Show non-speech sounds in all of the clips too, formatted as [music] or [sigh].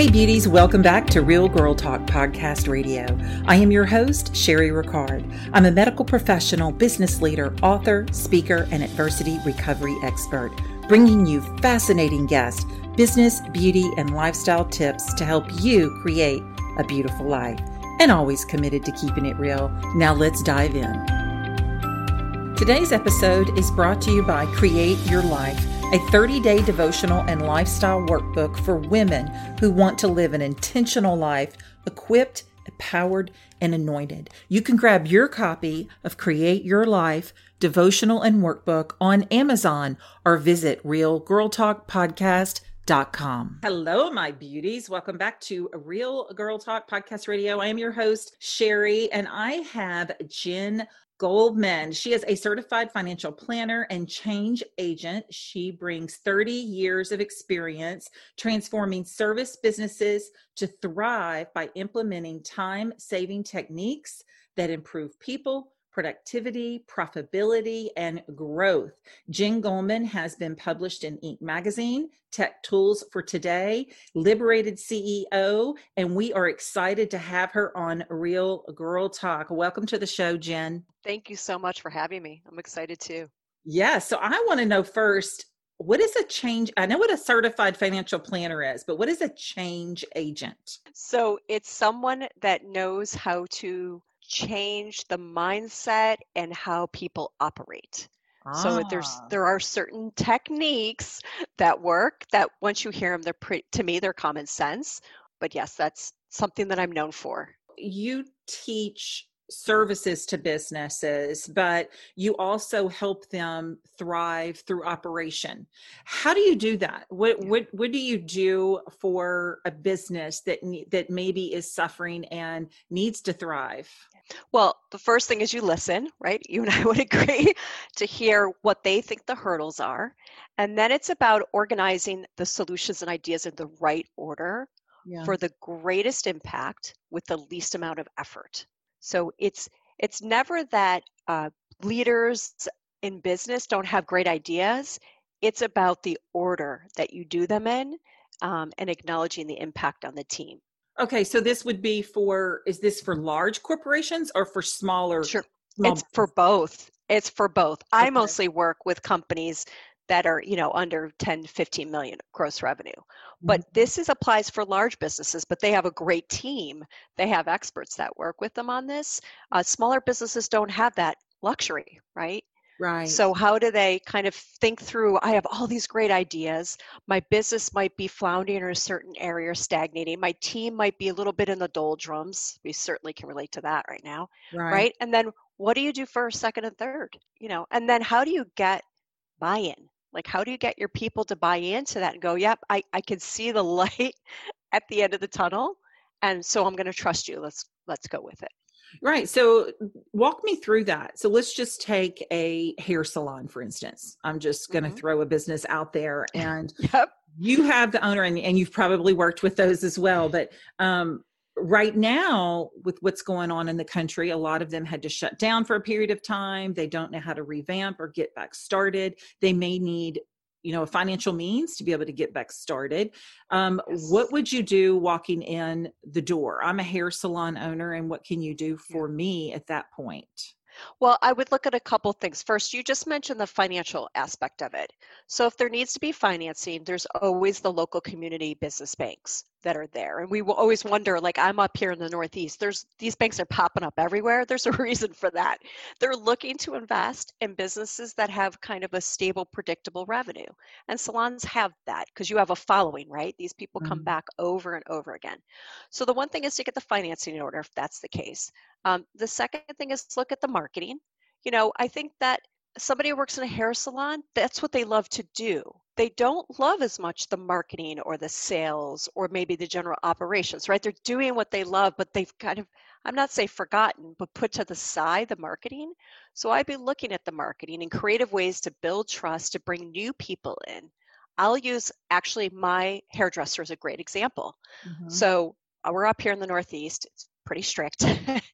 Hey, beauties, welcome back to Real Girl Talk Podcast Radio. I am your host, Sherry Ricard. I'm a medical professional, business leader, author, speaker, and adversity recovery expert, bringing you fascinating guests, business, beauty, and lifestyle tips to help you create a beautiful life. And always committed to keeping it real. Now, let's dive in. Today's episode is brought to you by Create Your Life a 30 day devotional and lifestyle workbook for women who want to live an intentional life, equipped, empowered, and anointed. You can grab your copy of Create Your Life devotional and workbook on Amazon or visit realgirltalkpodcast.com. Hello, my beauties. Welcome back to Real Girl Talk Podcast Radio. I am your host, Sherry, and I have Jen Goldman. She is a certified financial planner and change agent. She brings 30 years of experience transforming service businesses to thrive by implementing time saving techniques that improve people, productivity, profitability, and growth. Jen Goldman has been published in Inc. magazine, Tech Tools for Today, Liberated CEO, and we are excited to have her on Real Girl Talk. Welcome to the show, Jen. Thank you so much for having me. I'm excited too. Yeah, so I want to know first what is a change i know what a certified financial planner is but what is a change agent so it's someone that knows how to change the mindset and how people operate. Ah. So there's there are certain techniques that work that once you hear them, they're pretty, to me they're common sense. But yes, that's something that I'm known for. You teach services to businesses, but you also help them thrive through operation. How do you do that? What what what do you do for a business that that maybe is suffering and needs to thrive? Well, the first thing is you listen, right? You and I [laughs] would agree to hear what they think the hurdles are. And then it's about organizing the solutions and ideas in the right order yeah. for the greatest impact with the least amount of effort. So it's it's never that uh, leaders in business don't have great ideas. It's about the order that you do them in um, and acknowledging the impact on the team. Okay, so this would be for is this for large corporations or for smaller? Sure. Small it's for both. It's for both. Okay. I mostly work with companies that are, you know, under 10, 15 million gross revenue. But mm-hmm. this is applies for large businesses, but they have a great team. They have experts that work with them on this. Uh, smaller businesses don't have that luxury, right? Right. So, how do they kind of think through? I have all these great ideas. My business might be floundering in a certain area or stagnating. My team might be a little bit in the doldrums. We certainly can relate to that right now. Right. right? And then, what do you do first, second, and third? You know, and then how do you get buy in? Like, how do you get your people to buy into that and go, yep, I, I can see the [laughs] light at the end of the tunnel. And so I'm going to trust you. Let's let's go with it. Right. So walk me through that. So let's just take a hair salon, for instance. I'm just going to mm-hmm. throw a business out there [laughs] and yep. you have the owner and, and you've probably worked with those as well. But um, right now, with what's going on in the country, a lot of them had to shut down for a period of time. They don't know how to revamp or get back started. They may need you know a financial means to be able to get back started um, yes. what would you do walking in the door i'm a hair salon owner and what can you do for yeah. me at that point well, I would look at a couple things. First, you just mentioned the financial aspect of it. So, if there needs to be financing, there's always the local community business banks that are there. And we will always wonder like, I'm up here in the Northeast, there's these banks are popping up everywhere. [laughs] There's a reason for that. They're looking to invest in businesses that have kind of a stable, predictable revenue. And salons have that because you have a following, right? These people come mm-hmm. back over and over again. So, the one thing is to get the financing in order if that's the case. Um, the second thing is look at the marketing. You know, I think that somebody who works in a hair salon, that's what they love to do. They don't love as much the marketing or the sales or maybe the general operations, right? They're doing what they love, but they've kind of I'm not say forgotten, but put to the side the marketing. So I'd be looking at the marketing and creative ways to build trust to bring new people in. I'll use actually my hairdresser is a great example. Mm-hmm. So uh, we're up here in the Northeast. It's pretty strict.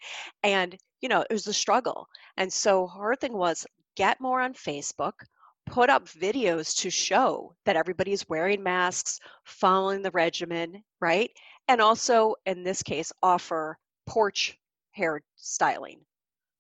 [laughs] and, you know, it was a struggle. And so her thing was get more on Facebook, put up videos to show that everybody's wearing masks, following the regimen, right? And also, in this case, offer porch hair styling.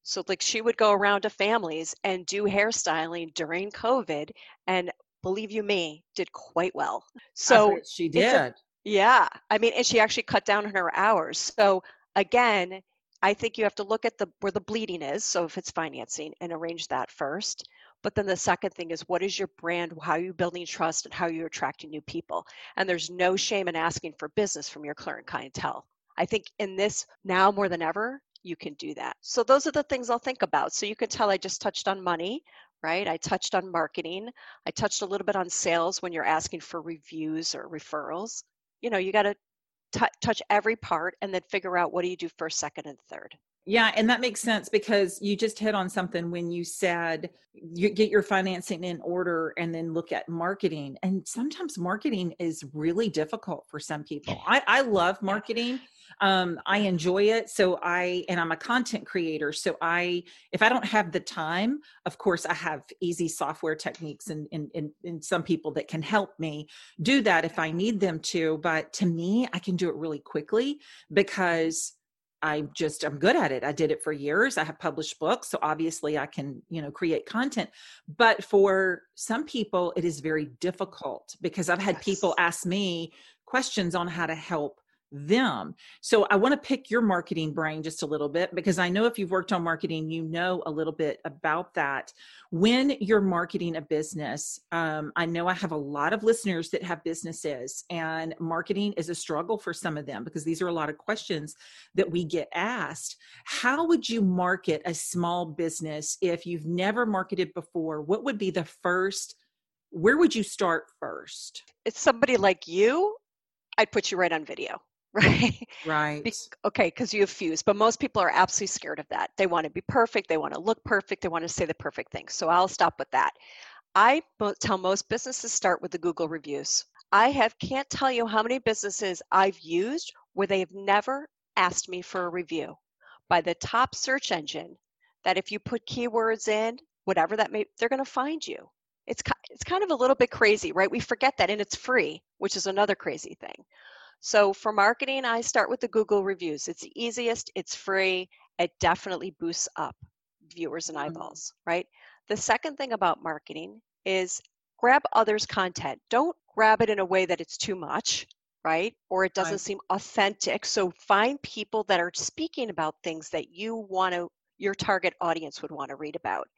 So, like, she would go around to families and do hairstyling during COVID, and believe you me, did quite well. So she did. A, yeah, I mean, and she actually cut down on her hours. So again, I think you have to look at the where the bleeding is. So if it's financing, and arrange that first. But then the second thing is what is your brand? How are you building trust and how are you attracting new people? And there's no shame in asking for business from your current clientele. I think in this now more than ever, you can do that. So those are the things I'll think about. So you can tell I just touched on money, right? I touched on marketing. I touched a little bit on sales when you're asking for reviews or referrals. You know, you got to touch every part and then figure out what do you do first, second, and third. Yeah, and that makes sense because you just hit on something when you said you get your financing in order and then look at marketing. And sometimes marketing is really difficult for some people. I, I love marketing um, i enjoy it so i and i'm a content creator so i if i don't have the time of course i have easy software techniques and, and, and, and some people that can help me do that if i need them to but to me i can do it really quickly because I just I'm good at it. I did it for years. I have published books, so obviously I can, you know, create content. But for some people it is very difficult because I've had yes. people ask me questions on how to help them. So I want to pick your marketing brain just a little bit because I know if you've worked on marketing, you know a little bit about that. When you're marketing a business, um, I know I have a lot of listeners that have businesses, and marketing is a struggle for some of them because these are a lot of questions that we get asked. How would you market a small business if you've never marketed before? What would be the first? Where would you start first? It's somebody like you I'd put you right on video. Right? [laughs] [laughs] Right. Be- okay, because you have fuse, but most people are absolutely scared of that. They want to be perfect, they want to look perfect, they want to say the perfect thing. So I'll stop with that. I tell most businesses start with the Google reviews. I have can't tell you how many businesses I've used where they have never asked me for a review by the top search engine that if you put keywords in, whatever that may they're going to find you. It's it's kind of a little bit crazy, right? We forget that and it's free, which is another crazy thing. So for marketing, I start with the Google reviews. It's the easiest, it's free, it definitely boosts up viewers and mm-hmm. eyeballs, right? The second thing about marketing is grab others' content. Don't grab it in a way that it's too much, right? Or it doesn't right. seem authentic. So find people that are speaking about things that you want to, your target audience would want to read about.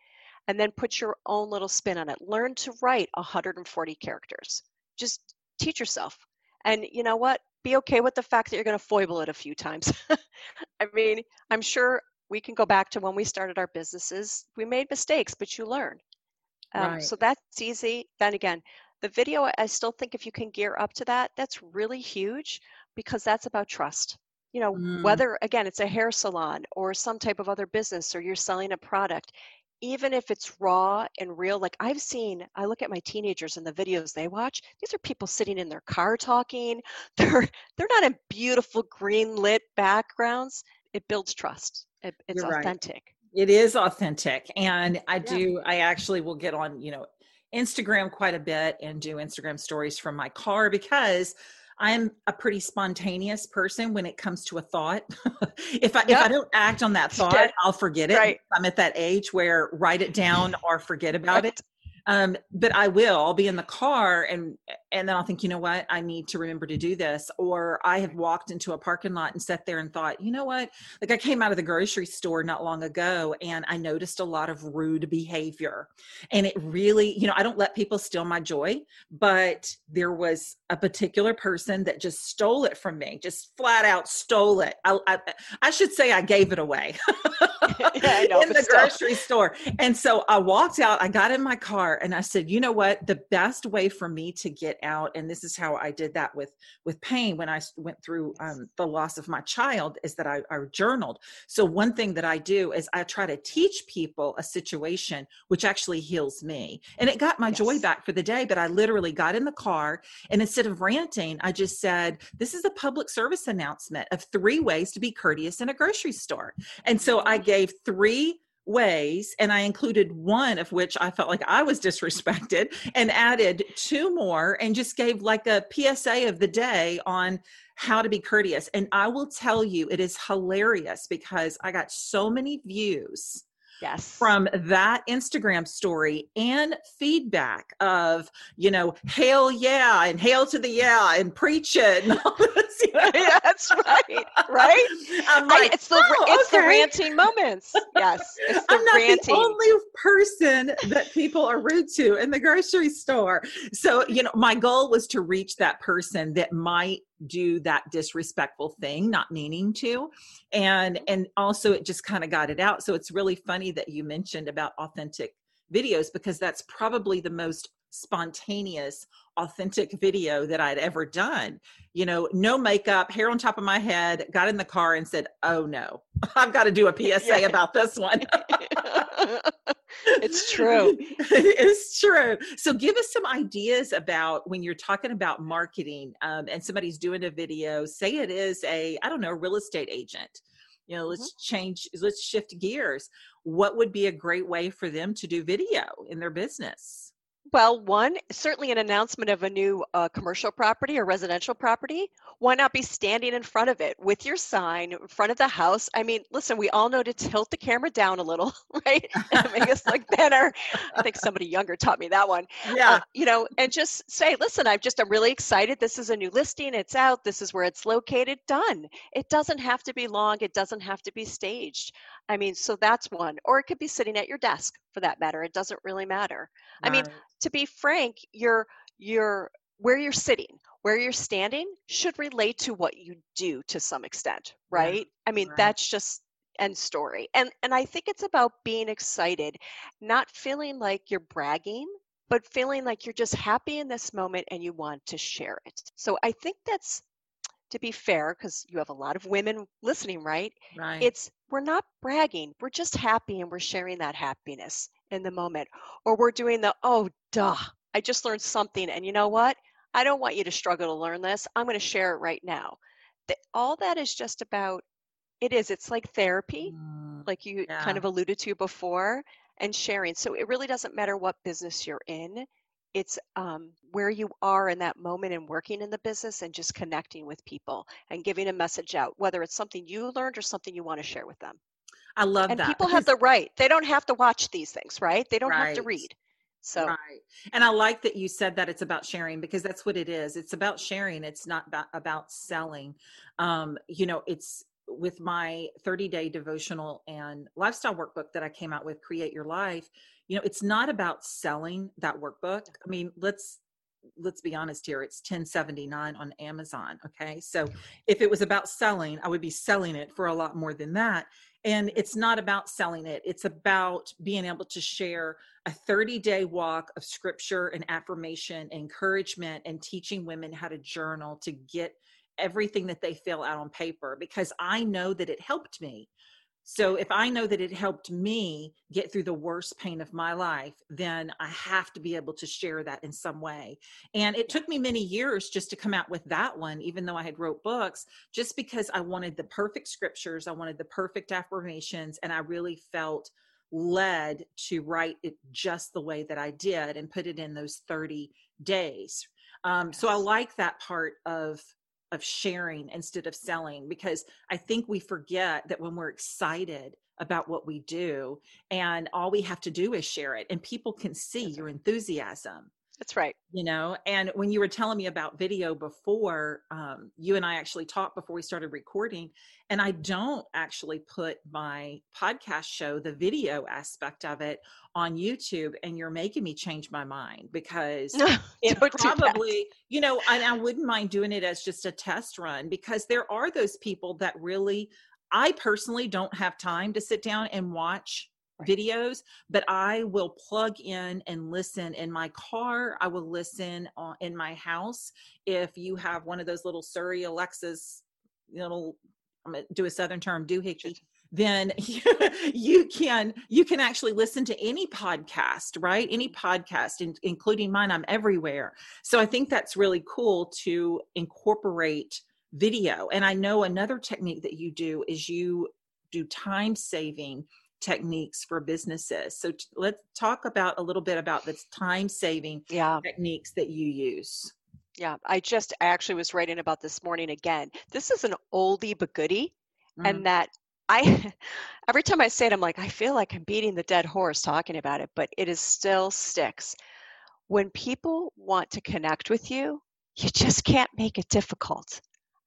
And then put your own little spin on it. Learn to write 140 characters. Just teach yourself. And you know what? Be okay with the fact that you're going to foible it a few times. [laughs] I mean, I'm sure we can go back to when we started our businesses. We made mistakes, but you learn. Um, right. So that's easy. Then again, the video, I still think if you can gear up to that, that's really huge because that's about trust. You know, mm. whether again it's a hair salon or some type of other business or you're selling a product, even if it's raw and real like i've seen i look at my teenagers and the videos they watch these are people sitting in their car talking. [laughs] They're they're not in beautiful green lit backgrounds. It builds trust. It, it's You're authentic. Right. it is authentic and i do i actually will get on you know instagram quite a bit and do instagram stories from my car because I'm a pretty spontaneous person when it comes to a thought. [laughs] if I yep. if I don't act on that thought, I'll forget it. Right. I'm at that age where write it down or forget about right. it. Um, but I will. I'll be in the car and and then I'll think, you know what, I need to remember to do this. Or I have walked into a parking lot and sat there and thought, you know what, like I came out of the grocery store not long ago and I noticed a lot of rude behavior, and it really, you know, I don't let people steal my joy, but there was a particular person that just stole it from me, just flat out stole it. I I, I should say I gave it away. [laughs] yeah, [laughs] know, in the still. grocery store. And so I walked out, I got in my car and I said, you know what? The best way for me to get out, and this is how I did that with with pain when I went through um, the loss of my child, is that I, I journaled. So one thing that I do is I try to teach people a situation which actually heals me. And it got my yes. joy back for the day, but I literally got in the car and instead of ranting, I just said, this is a public service announcement of three ways to be courteous in a grocery store. And so I gave three ways and i included one of which i felt like i was [laughs] disrespected and added two more and just gave like a psa of the day on how to be courteous. And i will tell you it is hilarious because i got so many views yes from that instagram story and feedback of you know hail yeah and hail to the yeah and preach it and all [laughs] this, you know? yeah, [laughs] that's right right I'm like, I, it's the oh, it's okay. the ranting moments yes it's the i'm not ranting. the only person that people are rude to in the grocery store so you know my goal was to reach that person that might do that disrespectful thing not meaning to and mm-hmm. and also it just kind of got it out so it's really funny that you mentioned about authentic videos because that's probably the most spontaneous authentic video that i'd ever done you know no makeup hair on top of my head got in the car and said oh no [laughs] i've got to do a psa [laughs] yeah. about this one [laughs] it's true. [laughs] it's true. So, give us some ideas about when you're talking about marketing um, and somebody's doing a video, say it is a, I don't know, real estate agent. You know, let's mm-hmm. change, let's shift gears. What would be a great way for them to do video in their business? Well, one, certainly an announcement of a new uh, commercial property or residential property. Why not be standing in front of it with your sign in front of the house? I mean, listen, we all know to tilt the camera down a little, [laughs] right? Make us look better. I think somebody younger taught me that one. Yeah. Uh, you know, and just say, listen, I'm just, I'm really excited. This is a new listing. It's out. This is where it's located. Done. It doesn't have to be long. It doesn't have to be staged. I mean, so that's one. Or it could be sitting at your desk for that matter. It doesn't really matter. Right. I mean, to be frank, your your where you're sitting, where you're standing should relate to what you do to some extent, right? Yeah. I mean, right. that's just end story. And and I think it's about being excited, not feeling like you're bragging, but feeling like you're just happy in this moment and you want to share it. So I think that's to be fair, because you have a lot of women listening, right? Right. It's we're not bragging, we're just happy and we're sharing that happiness in the moment. Or we're doing the, oh, duh, I just learned something. And you know what? I don't want you to struggle to learn this. I'm going to share it right now. The, all that is just about, it is, it's like therapy, mm, like you yeah. kind of alluded to before, and sharing. So it really doesn't matter what business you're in it's um, where you are in that moment and working in the business and just connecting with people and giving a message out, whether it's something you learned or something you want to share with them. I love and that. And people have the right. They don't have to watch these things, right? They don't right. have to read. So right. And I like that you said that it's about sharing because that's what it is. It's about sharing. It's not about, about selling. Um, you know, it's with my 30 day devotional and lifestyle workbook that I came out with, Create Your Life you know it's not about selling that workbook. I mean let's let's be honest here it's 1079 on amazon okay? So if it was about selling i would be selling it for a lot more than that. And it's not about selling it it's about being able to share a 30 day walk of scripture and affirmation encouragement and teaching women how to journal to get everything that they fill out on paper because i know that it helped me so if I know that it helped me get through the worst pain of my life, then I have to be able to share that in some way. And it took me many years just to come out with that one, even though I had wrote books, just because I wanted the perfect scriptures, I wanted the perfect affirmations, and I really felt led to write it just the way that I did and put it in those 30 days. Um, so I like that part of of sharing instead of selling because I think we forget that when we're excited about what we do and all we have to do is share it and people can see your enthusiasm. That's right. You know, and when you were telling me about video before, um, you and I actually talked before we started recording, and I don't actually put my podcast show, the video aspect of it, on YouTube. And you're making me change my mind because [laughs] it probably, you know, and I wouldn't mind doing it as just a test run because there are those people that really I personally don't have time to sit down and watch right. videos, but I will plug in and listen in my car. I will listen in my house. If you have one of those little Siri Alexas, little, I'm going to do a Southern term, doohickey then [laughs] you, can you can actually listen to any podcast right any podcast in, including mine i'm everywhere so i think that's really cool to incorporate video and i know another technique that you do is you do time saving techniques for businesses so t- let's talk about a little bit about the time saving yeah. techniques that you use yeah i just I actually was writing about this morning again this is an oldie but goodie mm-hmm. and that I [laughs] every time I say it, I'm like, I feel like I'm beating the dead horse talking about it, but it is still sticks. When people want to connect with you, you just can't make it difficult.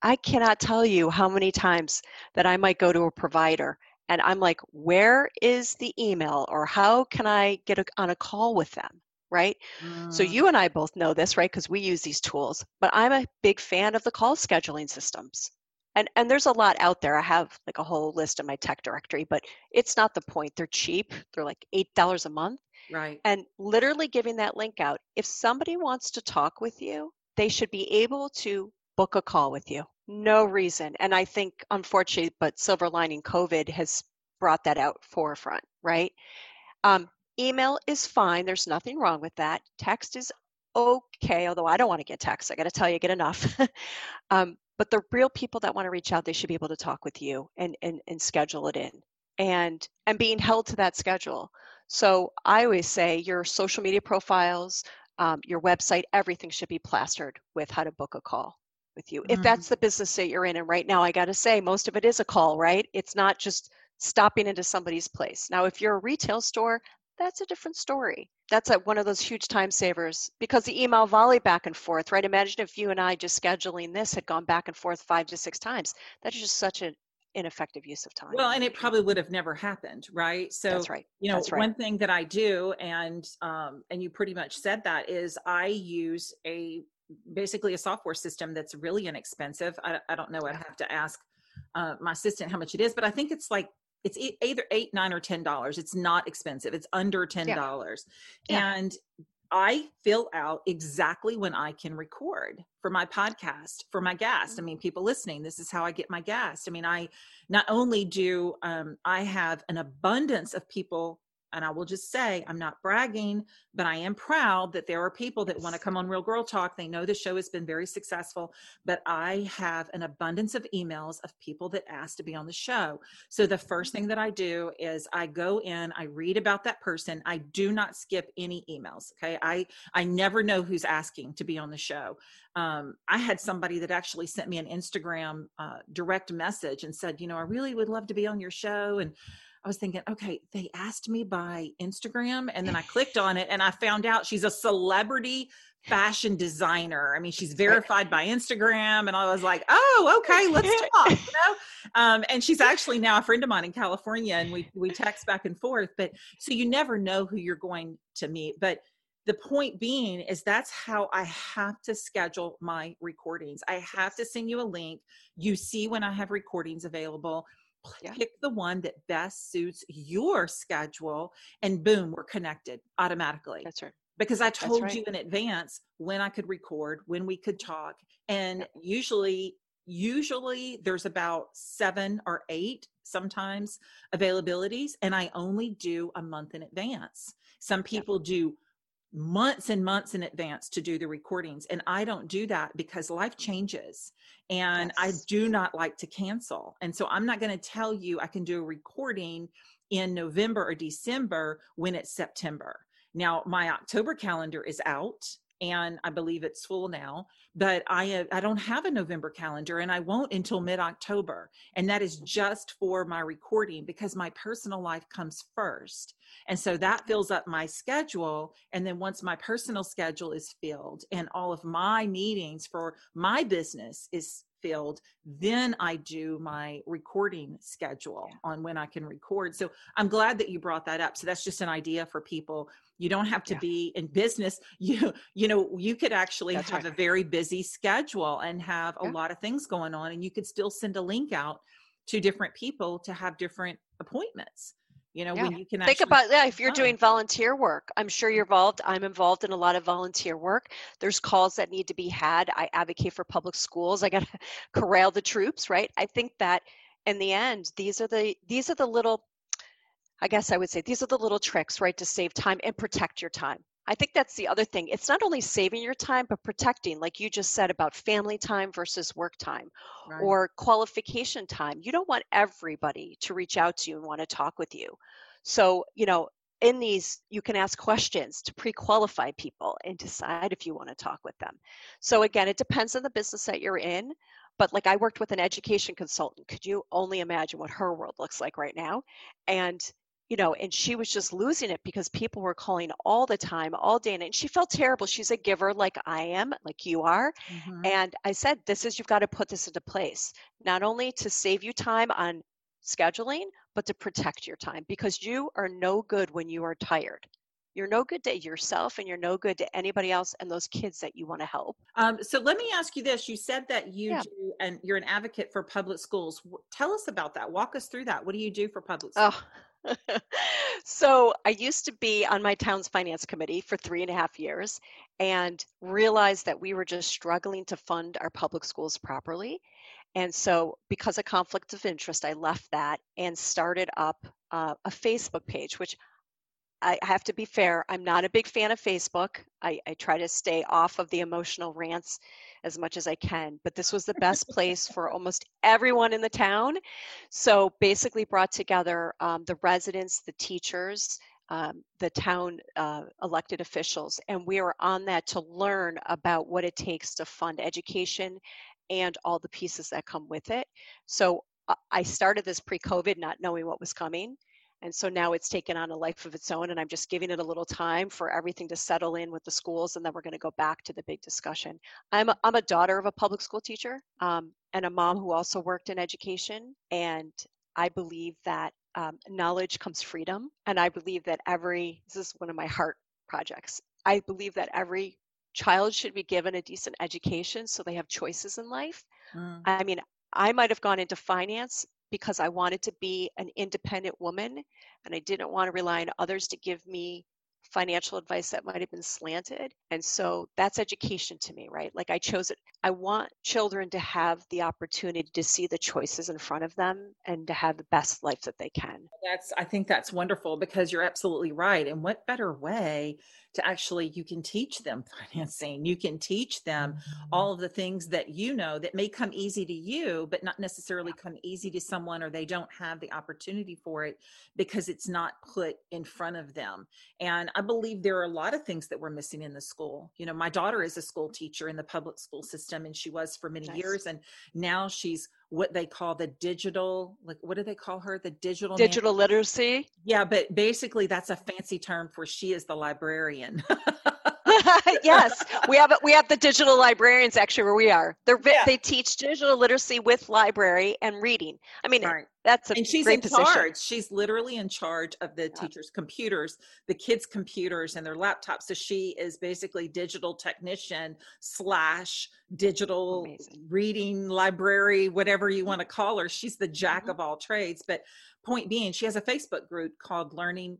I cannot tell you how many times that I might go to a provider and I'm like, where is the email or how can I get a, on a call with them? Right. Mm. So you and I both know this, right? Because we use these tools, but I'm a big fan of the call scheduling systems and and there's a lot out there i have like a whole list in my tech directory but it's not the point they're cheap they're like eight dollars a month right and literally giving that link out if somebody wants to talk with you they should be able to book a call with you no reason and i think unfortunately but silver lining covid has brought that out forefront right? Um, email is fine there's nothing wrong with that text is okay although i don't want to get text i got to tell you get enough. [laughs] Um, but the real people that want to reach out they should be able to talk with you and and, and schedule it in and and being held to that schedule. So i always say your social media profiles um, your website everything should be plastered with how to book a call with you mm-hmm. if that's the business that you're in and right now i got to say most of it is a call right it's not just stopping into somebody's place now if you're a retail store that's a different story. That's a, one of those huge time savers because the email volley back and forth, right? Imagine if you and I just scheduling this had gone back and forth five to six times. That's just such an ineffective use of time. Well, and it probably would have never happened, right? So that's right. You know, right. one thing that I do, and um, and you pretty much said that is I use a basically a software system that's really inexpensive. I, I don't know. I'd have to ask uh, my assistant how much it is, but I think it's like it's either eight nine or ten dollars it's not expensive it's under ten dollars yeah. and i fill out exactly when i can record for my podcast for my guest i mm. mean people listening this is how i get my guest i mean i not only do um, i have an abundance of people and I will just say, I'm not bragging, but I am proud that there are people that want to come on Real Girl Talk. They know the show has been very successful, but I have an abundance of emails of people that ask to be on the show. So the first thing that I do is I go in, I read about that person. I do not skip any emails. Okay. I, I never know who's asking to be on the show. Um, I had somebody that actually sent me an Instagram uh, direct message and said, you know, I really would love to be on your show. And I was thinking, okay, they asked me by Instagram and then I clicked [laughs] on it and I found out she's a celebrity fashion designer. I mean, she's verified by Instagram and I was like, oh, okay, let's talk, you [laughs] know? Um, and she's actually now a friend of mine in California and we, we text back and forth, but so you never know who you're going to meet. But the point being is that's how I have to schedule my recordings. I have to send you a link. You see when I have recordings available yeah. pick the one that best suits your schedule and boom we're connected automatically that's right because i told right. you in advance when i could record when we could talk and yeah. usually usually there's about seven or eight sometimes availabilities and i only do a month in advance some people yeah. do months and months in advance to do the recordings and i don't do that because life changes and yes. i do not like to cancel and so i'm not going to tell you i can do a recording in november or december when it's september now my october calendar is out and I believe it's full now. But I uh, I don't have a November calendar, and I won't until mid October, and that is just for my recording because my personal life comes first, and so that fills up my schedule. And then once my personal schedule is filled, and all of my meetings for my business is filled, then I do my recording schedule on when I can record. So I'm glad that you brought that up. So that's just an idea for people. You don't have to yeah. be in business. [laughs] You you know, you could actually that's have right. a very busy schedule and have yeah. a lot of things going on and you could still send a link out to different people to have different appointments you know Yeah. when you can Think about yeah If you're doing volunteer work, I'm sure you're involved. I'm involved in a lot of volunteer work. There's calls that need to be had. I advocate for public schools. I got to [laughs] corral the troops, right? I think that in the end, these are the these are the little I guess I would say these are the little tricks, right, to save time and protect your time. I think that's the other thing. It's not only saving your time, but protecting, like you just said about family time versus work time Right. or qualification time. You don't want everybody to reach out to you and want to talk with you. So, you know, in these, you can ask questions to pre qualify people and decide if you want to talk with them. So, again, it depends on the business that you're in. But like I worked with an education consultant. Could you only imagine what her world looks like right now? And you know, and she was just losing it because people were calling all the time, all day, and she felt terrible. She's a giver like I am, like you are. Mhm. And I said, this is, you've got to put this into place, not only to save you time on scheduling, but to protect your time because you are no good when you are tired. You're no good to yourself and you're no good to anybody else and those kids that you want to help. Um, so let me ask you this: You said that you Yeah. do, and you're an advocate for public schools. Tell us about that. Walk us through that. What do you do for public schools? Oh. [laughs] so I used to be on my town's finance committee for three and a half years and realized that we were just struggling to fund our public schools properly. And so, because of conflict of interest, I left that and started up uh, a Facebook page, which I have to be fair, I'm not a big fan of Facebook. I, I try to stay off of the emotional rants as much as I can, but this was the best place [laughs] for almost everyone in the town. So basically, brought together um, the residents, the teachers, um, the town uh, elected officials, and we were on that to learn about what it takes to fund education and all the pieces that come with it. So I started this pre COVID, not knowing what was coming. And so now it's taken on a life of its own, and I'm just giving it a little time for everything to settle in with the schools, and then we're going to go back to the big discussion. I'm a, I'm a daughter of a public school teacher um, and a mom who also worked in education, and I believe that um, knowledge comes freedom, and I believe that every this is one of my heart projects. I believe that every child should be given a decent education so they have choices in life. Mm. I mean, I might have gone into finance because I wanted to be an independent woman and I didn't want to rely on others to give me financial advice that might have been slanted. And so that's education to me, right? Like I chose it. I want children to have the opportunity to see the choices in front of them and to have the best life that they can. That's I think that's wonderful because you're absolutely right. And what better way to actually you can teach them [laughs] financing. You can teach them mm-hmm. all of the things that you know that may come easy to you but not necessarily come easy to someone or they don't have the opportunity for it because it's not put in front of them. And I believe there are a lot of things that we're missing in the school. You know, my daughter is a school teacher in the public school system and she was for many Nice. years and now she's what they call the digital like what do they call her the digital man- Digital literacy. yeah, but basically that's a fancy term for she is the librarian. [laughs] [laughs] yes, we have we have the digital librarians actually where we are. They're Yeah. they teach digital literacy with library and reading. I mean, right. that's a And she's in position. charge. She's literally in charge of the Yeah. teachers' computers, the kids' computers and their laptops. So she is basically digital technician slash digital Amazing. reading library, whatever you want to call her. She's the jack Mhm. of all trades. But point being, she has a Facebook group called Learning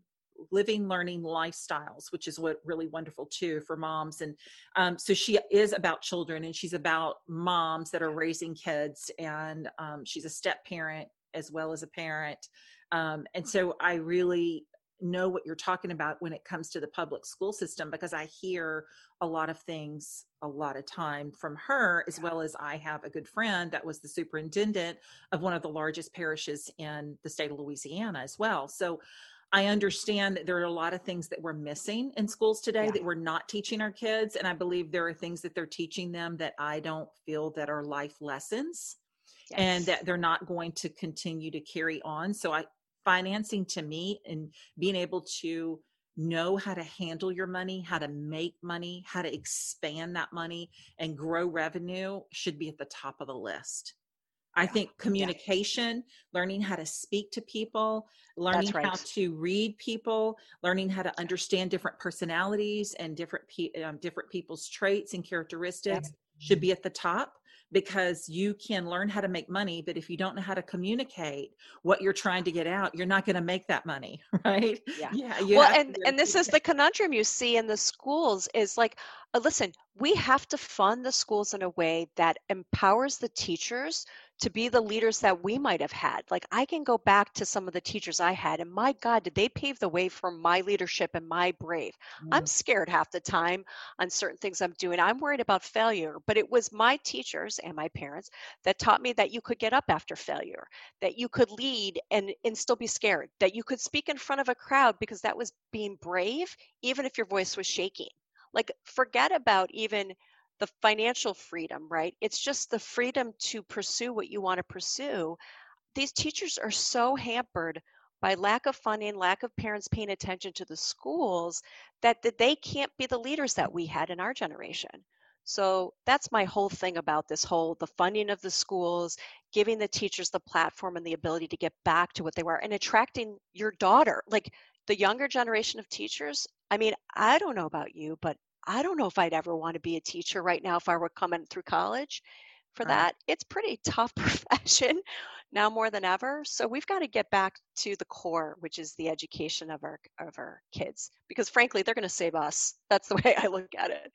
living learning lifestyles which is what really wonderful too for moms and um, so she is about children and she's about moms that are raising kids and um, she's a step parent as well as a parent um, and so i really know what you're talking about when it comes to the public school system because i hear a lot of things a lot of time from her as well as i have a good friend that was the superintendent of one of the largest parishes in the state of louisiana as well so I understand that there are a lot of things that we're missing in schools today Yeah. that we're not teaching our kids. And I believe there are things that they're teaching them that I don't feel that are life lessons and that they're not going to continue to carry on. So I financing to me and being able to know how to handle your money, how to make money, how to expand that money and grow revenue should be at the top of the list. I think communication, learning how to speak to people, learning right. how to read people, learning how to understand different personalities and different pe- um, different people's traits and characteristics should be at the top because you can learn how to make money but if you don't know how to communicate what you're trying to get out you're not going to make that money [laughs] right? Yeah, yeah well and and this is the conundrum you see in the schools is like uh, listen we have to fund the schools in a way that empowers the teachers to be the leaders that we might have had. Like I can go back to some of the teachers I had, and my God, did they pave the way for my leadership and my brave? Mm. I'm scared half the time on certain things I'm doing. I'm worried about failure, but it was my teachers and my parents that taught me that you could get up after failure, that you could lead and, and still be scared, that you could speak in front of a crowd because that was being brave, even if your voice was shaking. Like forget about even the financial freedom, right? It's just the freedom to pursue what you want to pursue. These teachers are so hampered by lack of funding, lack of parents paying attention to the schools that, that they can't be the leaders that we had in our generation. So that's my whole thing about this whole the funding of the schools, giving the teachers the platform and the ability to get back to what they were and attracting your daughter. Like the younger generation of teachers, I mean, I don't know about you, but I don't know if I'd ever want to be a teacher right now if I were coming through college for right. that. It's pretty tough [laughs] profession now more than ever. So we've got to get back to the core, which is the education of our of our kids because frankly, they're going to save us. That's the [laughs] way I look at it.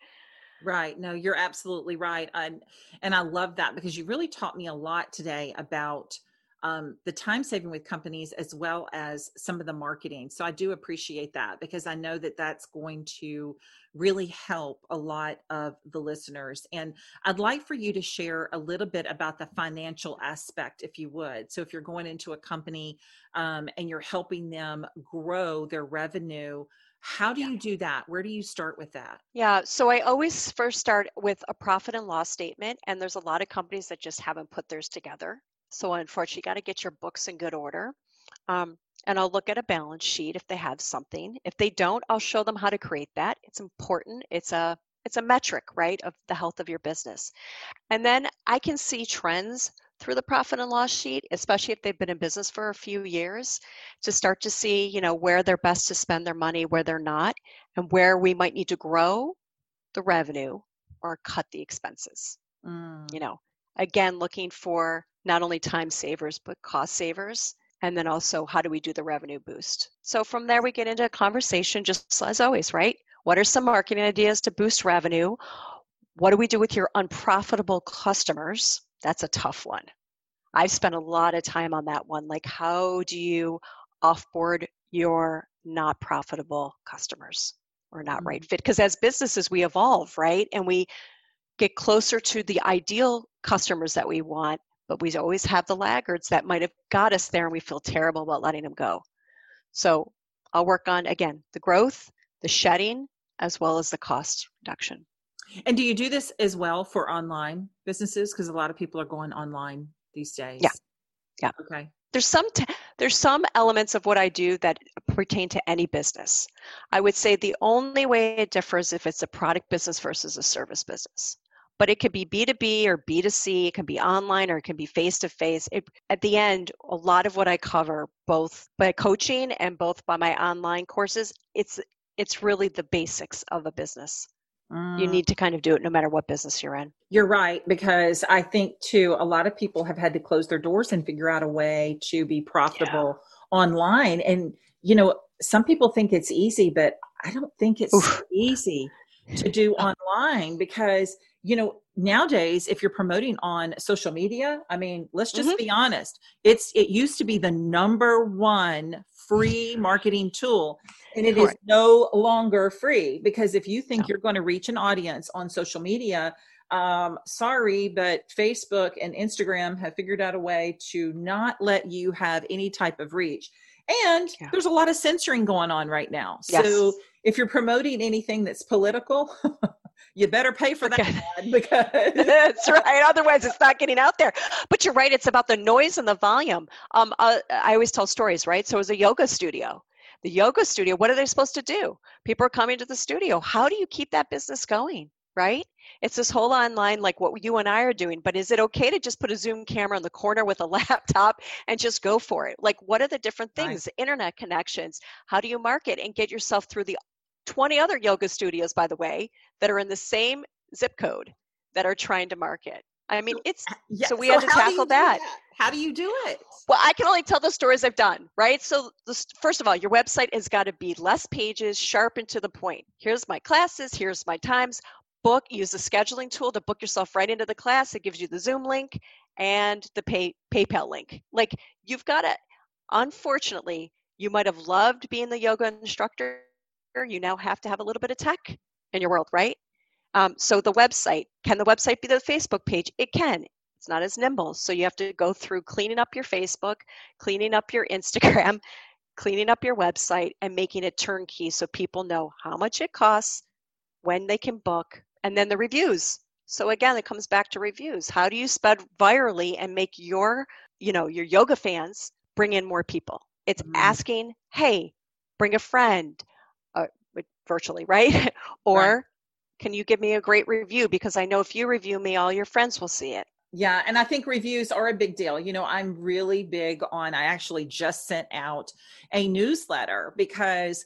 Right. No, you're absolutely right. And and I love that because you really taught me a lot today about um, the time saving with companies as well as some of the marketing. So I do appreciate that because I know that that's going to really help a lot of the listeners. And I'd like for you to share a little bit about the financial aspect, if you would. So if you're going into a company um, and you're helping them grow their revenue, how do yeah. you do that? Where do you start with that? Yeah, so I always first start with a profit and loss statement, and there's a lot of companies that just haven't put theirs together. So unfortunately, you got to get your books in good order. Um, and I'll look at a balance sheet if they have something. If they don't, I'll show them how to create that. It's important. It's a it's a metric, right, of the health of your business. And then I can see trends through the profit and loss sheet, especially if they've been in business for a few years, to start to see, you know, where they're best to spend their money, where they're not, and where we might need to grow the revenue or cut the expenses. Mm. You know, again, looking for not only time savers, but cost savers. And then also, how do we do the revenue boost? So from there, we get into a conversation, just as always, right? What are some marketing ideas to boost revenue? What do we do with your unprofitable customers? That's a tough one. I've spent a lot of time on that one. Like, how do you offboard your not profitable customers or not right mm-hmm. fit? Because as businesses, we evolve, right? And we get closer to the ideal customers that we want but we always have the laggards that might have got us there and we feel terrible about letting them go. So I'll work on, again, the growth, the shedding, as well as the cost reduction. And do you do this as well for online businesses? Because a lot of people are going online these days. Yeah. Yeah. Okay. There's some t- there's some elements of what I do that pertain to any business. I would say the only way it differs if it's a product business versus a service business but it could be B2B or B2C, it can be online or it can be face to face. At the end, a lot of what I cover, both by coaching and both by my online courses, it's it's really the basics of a business. Mm. You need to kind of do it no matter what business you're in. You're right, because I think too, a lot of people have had to close their doors and figure out a way to be profitable yeah. online. And, you know, some people think it's easy, but I don't think it's easy to do [laughs] online because you know nowadays if you're promoting on social media i mean let's just mm-hmm. be honest it's it used to be the number one free marketing tool and it is no longer free because if you think no. you're going to reach an audience on social media um, sorry but facebook and instagram have figured out a way to not let you have any type of reach and yeah. there's a lot of censoring going on right now yes. so if you're promoting anything that's political [laughs] you better pay for that because [laughs] that's right. Otherwise it's not getting out there. But you're right. It's about the noise and the volume. Um, uh, i always tell stories right? So it was a yoga studio. The yoga studio what are they supposed to do? People are coming to the studio. How do you keep that business going right? It's this whole online like what you and i are doing but is it okay to just put a zoom camera in the corner with a [laughs] laptop and just go for it? Like what are the different things? Right. internet connections. How do you market and get yourself through the 20 other yoga studios, by the way, that are in the same zip code that are trying to market. I mean, it's yeah. so we so had to tackle that. that. How do you do it? Well, I can only tell the stories I've done, right? So, this, first of all, your website has got to be less pages, sharp and to the point. Here's my classes, here's my times. Book, use the scheduling tool to book yourself right into the class. It gives you the Zoom link and the pay, PayPal link. Like, you've got to, unfortunately, you might have loved being the yoga instructor. You now have to have a little bit of tech in your world, right? Um, so the website, can the website be the Facebook page? It can. It's not as nimble. So you have to go through cleaning up your Facebook, cleaning up your Instagram, [laughs] cleaning up your website, and making it turnkey so people know how much it costs, when they can book, and then the reviews. So again, it comes back to reviews. How do you spread virally and make your, you know, your yoga fans bring in more people? It's mm-hmm. asking, hey, bring a friend, uh, virtually, right? [laughs] or right. can you give me a great review? Because I know if you review me, all your friends will see it. Yeah, and I think reviews are a big deal. You know, I'm really big on I actually just sent out a newsletter because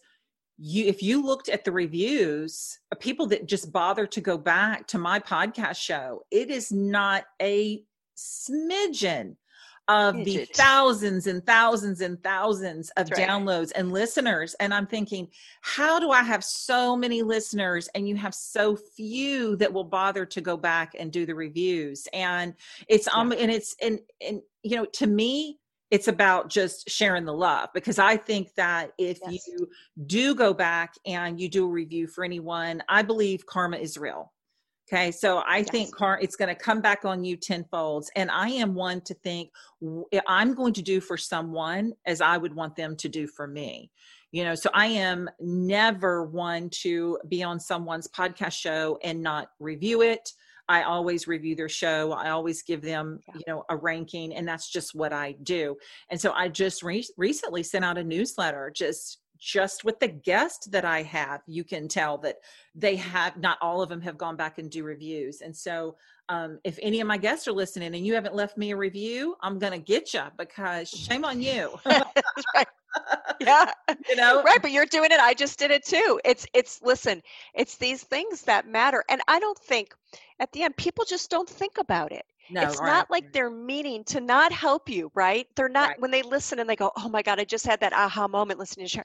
you if you looked at the reviews, uh, people that just bother to go back to my podcast show, it is not a smidgen of the thousands and thousands and thousands of That's downloads and listeners and i'm thinking how do i have so many listeners and you have so few that will bother to go back and do the reviews and it's um and it's and and you know to me it's about just sharing the love because I think that if yes. you do go back and you do a review for anyone, I believe karma is real. Okay, so I yes. think car it's going to come back on you tenfold, and I am one to think eh, I'm going to do for someone as I would want them to do for me. You know, so I am never one to be on someone's podcast show and not review it. I always review their show. I always give them, you know, a ranking, and that's just what I do. And so I just re- recently sent out a newsletter just just with the guest that I have, you can tell that they have not all of them have gone back and do reviews. And so, um, if any of my guests are listening and you haven't left me a review, I'm to get you because shame on you. [laughs] right. Yeah. [laughs] you know, right. But you're doing it. I just did it too. It's, it's, listen, it's these things that matter. And I don't think at the end, people just don't think about it. No, it's right. not like they're meaning to not help you, right? They're not right. when they listen and they go, "Oh my god, I just had that aha moment listening to her."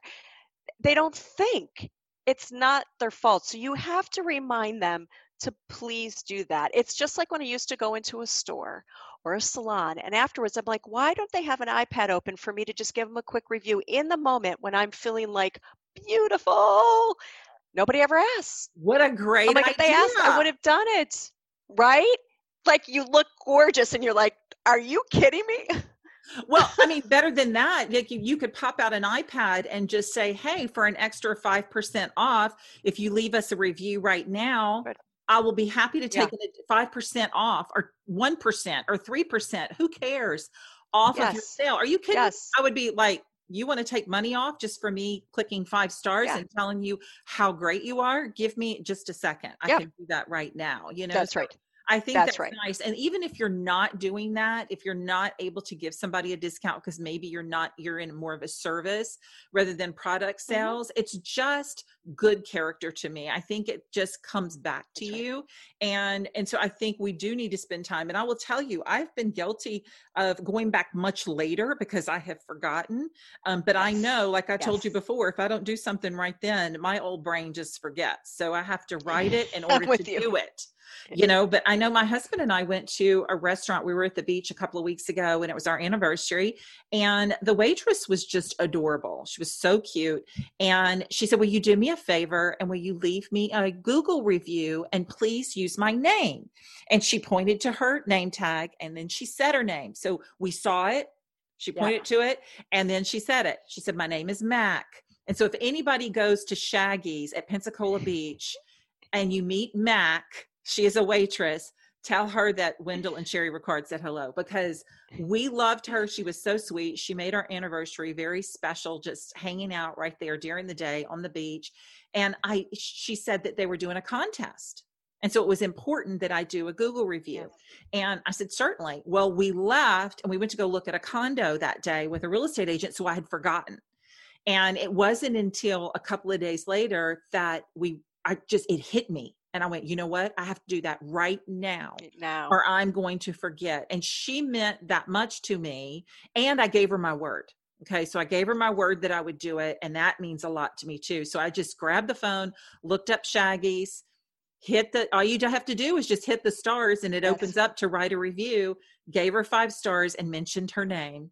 They don't think. It's not their fault. So you have to remind them to please do that. It's just like when I used to go into a store or a salon and afterwards I'm like, "Why don't they have an iPad open for me to just give them a quick review in the moment when I'm feeling like beautiful?" Nobody ever asks. What a oh great oh my God, idea. They asked, I would have done it. Right? Like you look gorgeous and you're like, are you kidding me? [laughs] well, I mean, better than that, like you, you could pop out an iPad and just say, hey, for an extra 5% off, if you leave us a review right now, I will be happy to take yeah. 5% off or 1% or 3%. Who cares? Off yes. of your sale. Are you kidding? Yes. I would be like, you want to take money off just for me clicking five stars yeah. and telling you how great you are? Give me just a second. I yep. can do that right now. You know, that's so right. I think that's, that's right. nice. And even if you're not doing that, if you're not able to give somebody a discount because maybe you're not, you're in more of a service rather than product mm-hmm. sales, mm-hmm. it's just good character to me. I think it just comes back to that's you. Right. And and so I think we do need to spend time. And I will tell you, I've been guilty of going back much later because I have forgotten. Um, but yes. I know, like I yes. told you before, if I don't do something right then, my old brain just forgets. So I have to write [laughs] it in order to you. do it you know but i know my husband and i went to a restaurant. We were at the beach a couple of weeks ago and it was our anniversary and the waitress was just adorable. She was so cute and she said will you do me a favor and will you leave me a google review and please use my name? And she pointed to her name tag and then she said her name. So we saw it. She pointed yeah. to it and then she said it. She said my name is mac. And so if anybody goes to shaggy's at pensacola beach and you meet mac she is a waitress. Tell her that Wendell and Sherry Ricard said hello because we loved her. She was so sweet. She made our anniversary very special, just hanging out right there during the day on the beach. And I, she said that they were doing a contest. And so it was important that I do a Google review. And I said, certainly. Well, we left and we went to go look at a condo that day with a real estate agent. So I had forgotten. And it wasn't until a couple of days later that we, I just, it hit me And I went, you know what? I have to do that right now. Now. Or I'm going to forget. And she meant that much to me. And I gave her my word. Okay. So I gave her my word that I would do it. And that means a lot to me too. So I just grabbed the phone, looked up Shaggy's, hit the, all you have to do is just hit the stars and it Yes. opens up to write a review, gave her five stars and mentioned her name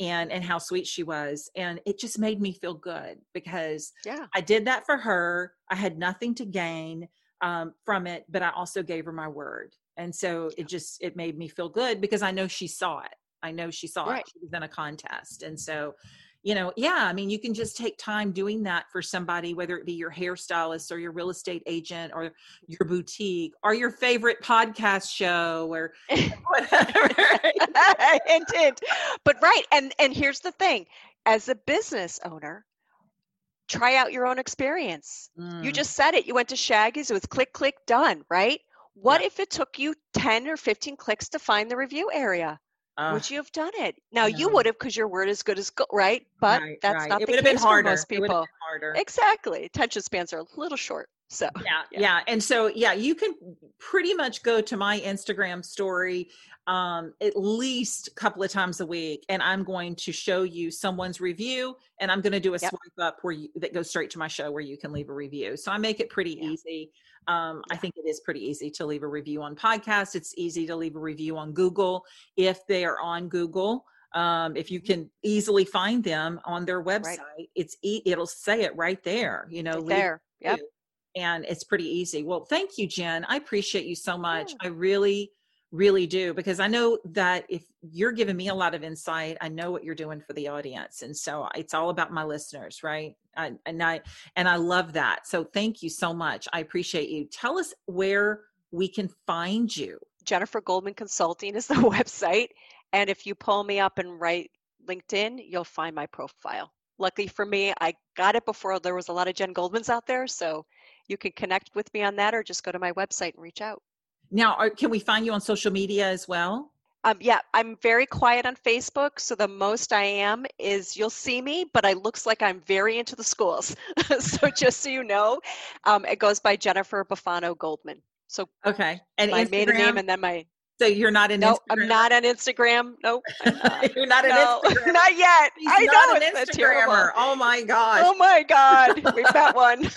and and how sweet she was and it just made me feel good because Yeah. i did that for her i had nothing to gain um, from it but i also gave her my word. And so it just it made me feel good because i know she saw it. I know she saw Right. it she was in a contest. And so you know yeah i mean you can just take time doing that for somebody whether it be your hairstylist or your real estate agent or your boutique or your favorite podcast show or [laughs] [laughs] whatever. [laughs] It did. But right, and and here's the thing: as a business owner, try out your own experience. You Mm. just said it. You went to Shaggy's. It was click, click, done. Right? What Yeah. if it took you ten or fifteen clicks to find the review area? Ugh. would you have done it? Now you would have because your word is good as gold, right? But Right, that's right. not it the case been harder. for most It would have people. been harder. Exactly. Attention spans are a little short. So yeah, Yeah. yeah, And so, yeah, you can pretty much go to my Instagram story um, at least a couple of times a week, and I'm going to show you someone's review, and I'm going to do a Yep. swipe up where you that goes straight to my show where you can leave a review. So I make it pretty Yeah. easy. Um, I think it is pretty easy to leave a review on podcast. It's easy to leave a review on Google if they are on Google. Um, if you can easily find them on their website, it's e- it'll say it right there. You know, right there. Yep. And it's pretty easy. Well, thank you, Jen. I appreciate you so much. Yeah. I really, really do because I know that if you're giving me a lot of insight, I know what you're doing for the audience, and so it's all about my listeners, right? I, and I and I love that. So thank you so much. I appreciate you. Tell us where we can find you. Jennifer Goldman Consulting is the [laughs] website. And if you pull me up and write LinkedIn, you'll find my profile. Luckily for me, I got it before there was a lot of Jen Goldmans out there. So you can connect with me on that or just go to my website and reach out. Now, are, can we find you on social media as well? Um, yeah, I'm very quiet on Facebook. So the most I am is you'll see me, but I looks like I'm very into the schools. [laughs] so just so you know, um, it goes by Jennifer Bufano Goldman. So Okay, and my maiden name Instagram? and then my so you're not in no, Instagram. I'm not on Instagram. Nope. [laughs] Not. you're not no, [laughs] Instagram. not yet. She's I not know an it's. Instagrammer. Oh my gosh. Oh my God, we've got [laughs] one.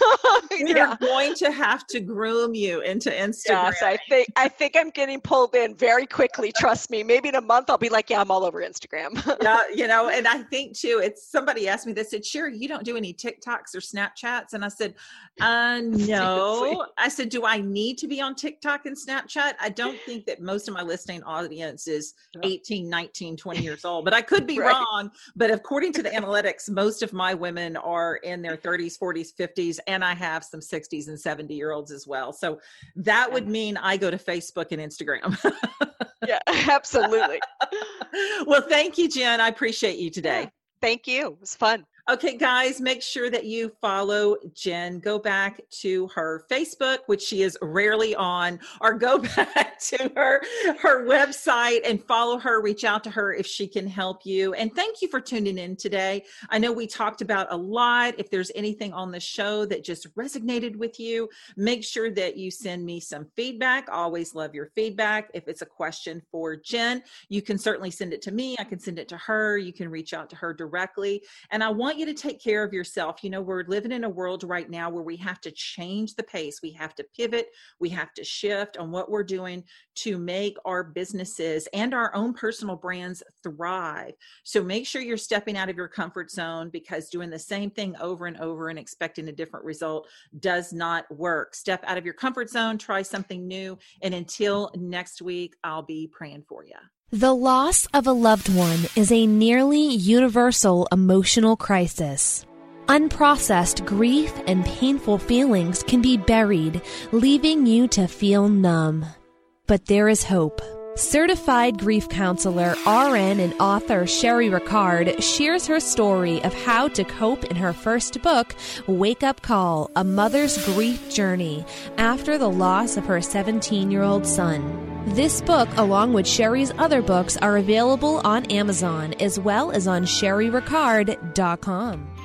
We're yeah. going to have to groom you into Instagram. Yes, I think I think I'm getting pulled in very quickly. Trust me. Maybe in a month I'll be like, yeah, I'm all over Instagram. yeah, you know, and I think too, it's somebody asked me, they said, Sure, you don't do any TikToks or Snapchats. And I said, uh no. I said, Do I need to be on TikTok and Snapchat? I don't think that most of my listening audience is No. 18, 19, 20 years [laughs] old, but I could be Right. wrong. But according to the [laughs] analytics, most of my women are in their 30s, 40s, 50s, and I have some 60s and 70 year olds as well. So that would mean I go to Facebook and Instagram. yeah, [laughs] absolutely. well, thank you, Jen. I appreciate you today. Yeah. Thank you. It was fun. Okay, guys, make sure that you follow Jen. Go back to her Facebook, which she is rarely on, or go [laughs] back to her her website and follow her. Reach out to her if she can help you. And thank you for tuning in today. I know we talked about a lot. If there's anything on the show that just resonated with you, make sure that you send me some feedback. Always love your feedback. If it's a question for Jen, you can certainly send it to me. I can send it to her. You can reach out to her directly. And I you to take care of yourself. You know, we're living in a world right now where we have to change the pace. We have to pivot. We have to shift on what we're doing to make our businesses and our own personal brands thrive. So make sure you're stepping out of your comfort zone because doing the same thing over and over and expecting a different result does not work. Step out of your comfort zone, try something new. And until next week, I'll be praying for you. The loss of a loved one is a nearly universal emotional crisis. Unprocessed grief and painful feelings can be buried, leaving you to feel numb. But there is hope. Certified grief counselor, RN, and author Sherry Ricard shares her story of how to cope in her first book, Wake Up Call A Mother's Grief Journey, after the loss of her 17 year old son. This book, along with Sherry's other books, are available on Amazon as well as on sherryricard.com.